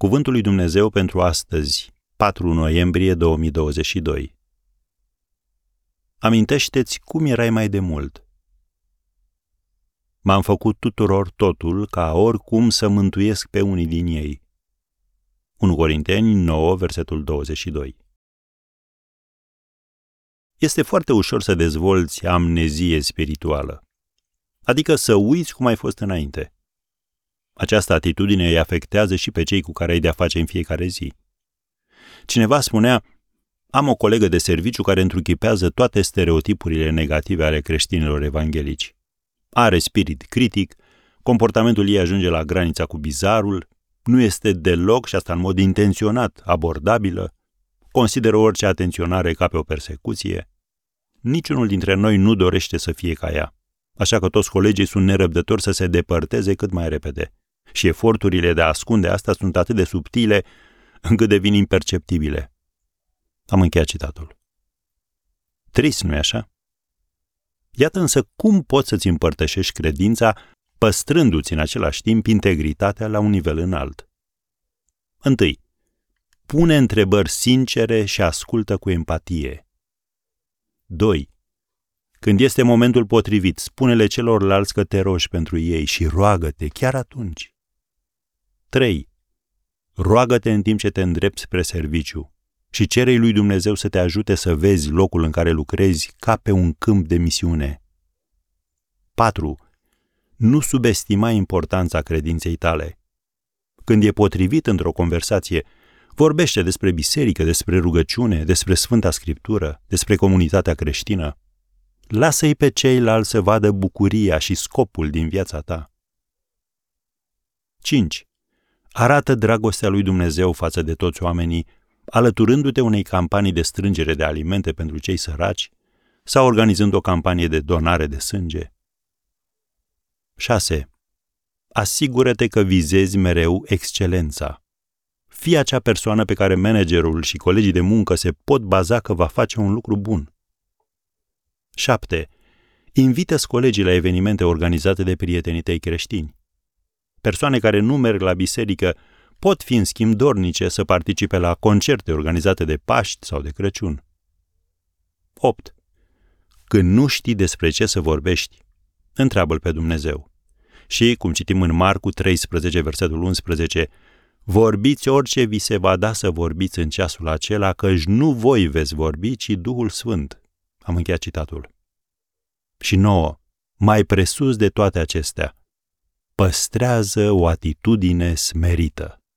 Cuvântul lui Dumnezeu pentru astăzi, 4 noiembrie 2022. Amintește-ți cum erai mai de mult. M-am făcut tuturor totul ca oricum să mântuiesc pe unii din ei. 1 Corinteni 9, versetul 22. Este foarte ușor să dezvolți amnezie spirituală, adică să uiți cum ai fost înainte. Această atitudine îi afectează și pe cei cu care ai de-a face în fiecare zi. Cineva spunea, am o colegă de serviciu care întruchipează toate stereotipurile negative ale creștinilor evanghelici. Are spirit critic, comportamentul ei ajunge la granița cu bizarul, nu este deloc, și asta în mod intenționat, abordabilă, consideră orice atenționare ca pe o persecuție. Niciunul dintre noi nu dorește să fie ca ea, așa că toți colegii sunt nerăbdători să se depărteze cât mai repede. Și eforturile de a ascunde asta sunt atât de subtile încât devin imperceptibile. Am încheiat citatul. Trist, nu-i așa? Iată însă cum poți să-ți împărtășești credința păstrându-ți în același timp integritatea la un nivel înalt. Întâi, pune întrebări sincere și ascultă cu empatie. 2. Când este momentul potrivit, spune-le celorlalți că te rogi pentru ei și roagă-te chiar atunci. 3. Roagă-te în timp ce te îndrepți spre serviciu și cerei lui Dumnezeu să te ajute să vezi locul în care lucrezi ca pe un câmp de misiune. 4. Nu subestima importanța credinței tale. Când e potrivit într-o conversație, vorbește despre biserică, despre rugăciune, despre Sfânta Scriptură, despre comunitatea creștină. Lasă-i pe ceilalți să vadă bucuria și scopul din viața ta. 5. Arată dragostea lui Dumnezeu față de toți oamenii, alăturându-te unei campanii de strângere de alimente pentru cei săraci sau organizând o campanie de donare de sânge. 6. Asigură-te că vizezi mereu excelența. Fii acea persoană pe care managerul și colegii de muncă se pot baza că va face un lucru bun. 7. invită colegii la evenimente organizate de prietenii tăi creștini. Persoane care nu merg la biserică pot fi în schimb dornice să participe la concerte organizate de Paști sau de Crăciun. 8. Când nu știi despre ce să vorbești, întreabă-L pe Dumnezeu. Și, cum citim în Marcu 13, versetul 11, Vorbiți orice vi se va da să vorbiți în ceasul acela, căci nu voi veți vorbi, ci Duhul Sfânt. Am încheiat citatul. Și nouă, mai presus de toate acestea, păstrează o atitudine smerită.